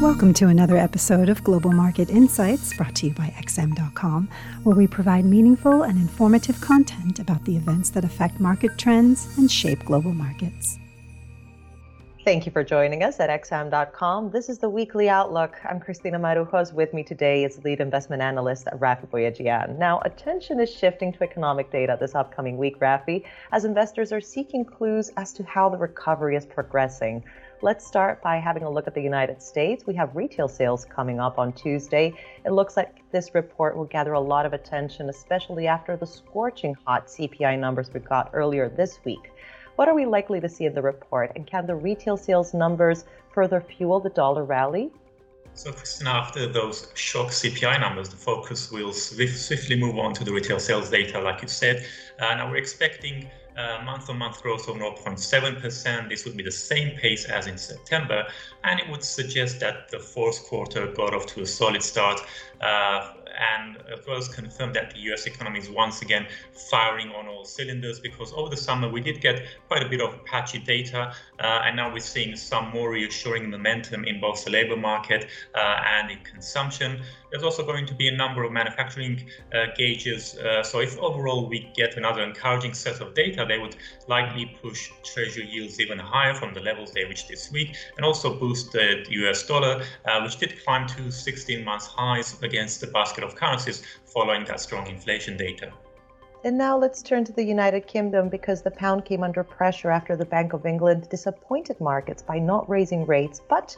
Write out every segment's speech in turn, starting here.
Welcome to another episode of Global Market Insights brought to you by XM.com, where we provide meaningful and informative content about the events that affect market trends and shape global markets. Thank you for joining us at XM.com. This is the weekly outlook. I'm Christina Marujos. With me today is lead investment analyst Raffi Boyadjian. Now, attention is shifting to economic data this upcoming week, Raffi, as investors are seeking clues as to how the recovery is progressing. Let's start by having a look at the United States. We have retail sales coming up on Tuesday. It looks like this report will gather a lot of attention, especially after the scorching hot CPI numbers we got earlier this week. What are we likely to see in the report, and can the retail sales numbers further fuel the dollar rally? So, Christina, after those shock CPI numbers, the focus will swiftly move on to the retail sales data, like you said. Uh, now, we're expecting Uh, month-on-month growth of 0.7%. This would be the same pace as in September, and it would suggest that the fourth quarter got off to a solid start. Uh, And as well as confirm that the US economy is once again firing on all cylinders because over the summer we did get quite a bit of patchy data, uh, and now we're seeing some more reassuring momentum in both the labor market uh, and in consumption. There's also going to be a number of manufacturing uh, gauges. Uh, so if overall we get another encouraging set of data, they would likely push treasury yields even higher from the levels they reached this week, and also boost the US dollar, uh, which did climb to 16 months highs against the basket of currencies following that strong inflation data. And now let's turn to the United Kingdom because the pound came under pressure after the Bank of England disappointed markets by not raising rates, but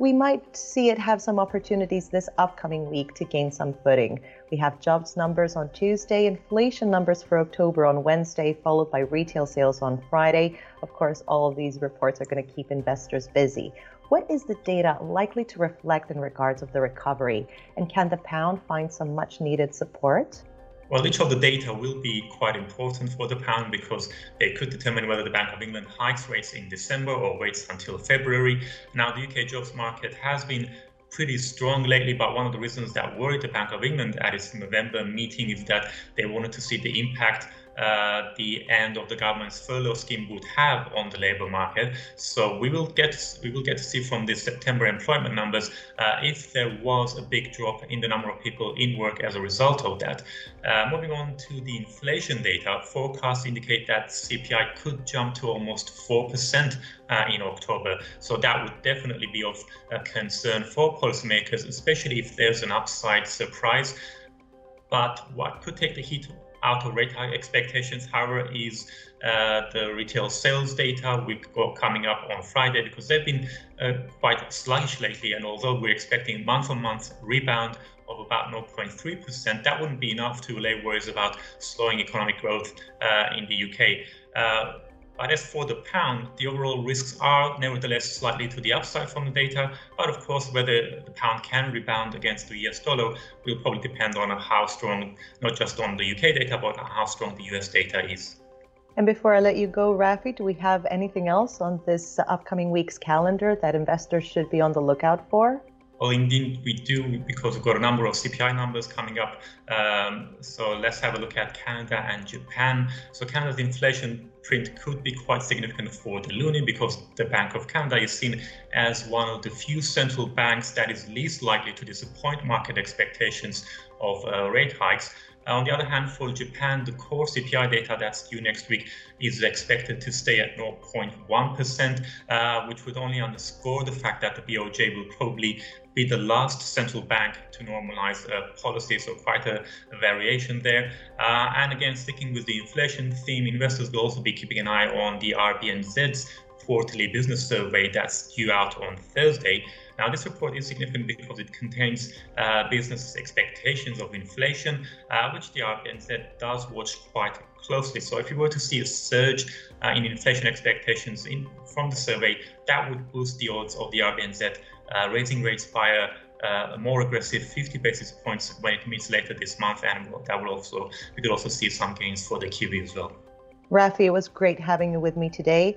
we might see it have some opportunities this upcoming week to gain some footing. We have jobs numbers on Tuesday, inflation numbers for October on Wednesday, followed by retail sales on Friday. Of course, all of these reports are going to keep investors busy. What is the data likely to reflect in regards of the recovery? And can the pound find some much needed support? Well, each of the data will be quite important for the pound because they could determine whether the Bank of England hikes rates in December or waits until February. Now, the UK jobs market has been pretty strong lately, but one of the reasons that worried the Bank of England at its November meeting is that they wanted to see the impact uh, the end of the government's furlough scheme would have on the labor market. So we will get we will get to see from the September employment numbers uh, if there was a big drop in the number of people in work as a result of that. Uh, moving on to the inflation data, forecasts indicate that CPI could jump to almost four percent uh, in October. So that would definitely be of concern for policymakers, especially if there's an upside surprise. But what could take the heat out of rate expectations, however, is uh, the retail sales data we got coming up on Friday because they've been uh, quite sluggish lately. And although we're expecting month on month rebound of about 0.3%, that wouldn't be enough to allay worries about slowing economic growth uh, in the UK. But as for the pound, the overall risks are nevertheless slightly to the upside from the data. But of course, whether the pound can rebound against the US dollar will probably depend on how strong, not just on the UK data, but how strong the US data is. And before I let you go, Raffi, do we have anything else on this upcoming week's calendar that investors should be on the lookout for? Well, indeed, we do because we've got a number of CPI numbers coming up. Um, so let's have a look at Canada and Japan. So Canada's inflation print could be quite significant for the loonie because the Bank of Canada is seen as one of the few central banks that is least likely to disappoint market expectations of uh, rate hikes. Uh, on the other hand, for Japan, the core CPI data that's due next week is expected to stay at 0.1%, uh, which would only underscore the fact that the BOJ will probably be the last central bank to normalize uh, policy, so quite a, a variation there. Uh, and again, sticking with the inflation theme, investors will also be keeping an eye on the RBNZ's quarterly business survey that's due out on Thursday. Now, this report is significant because it contains uh, business expectations of inflation, uh, which the RBNZ does watch quite closely. So, if you were to see a surge uh, in inflation expectations in, from the survey, that would boost the odds of the RBNZ uh, raising rates by a uh, more aggressive 50 basis points when it meets later this month, and that will also we could also see some gains for the Kiwi as well. Raffi, it was great having you with me today.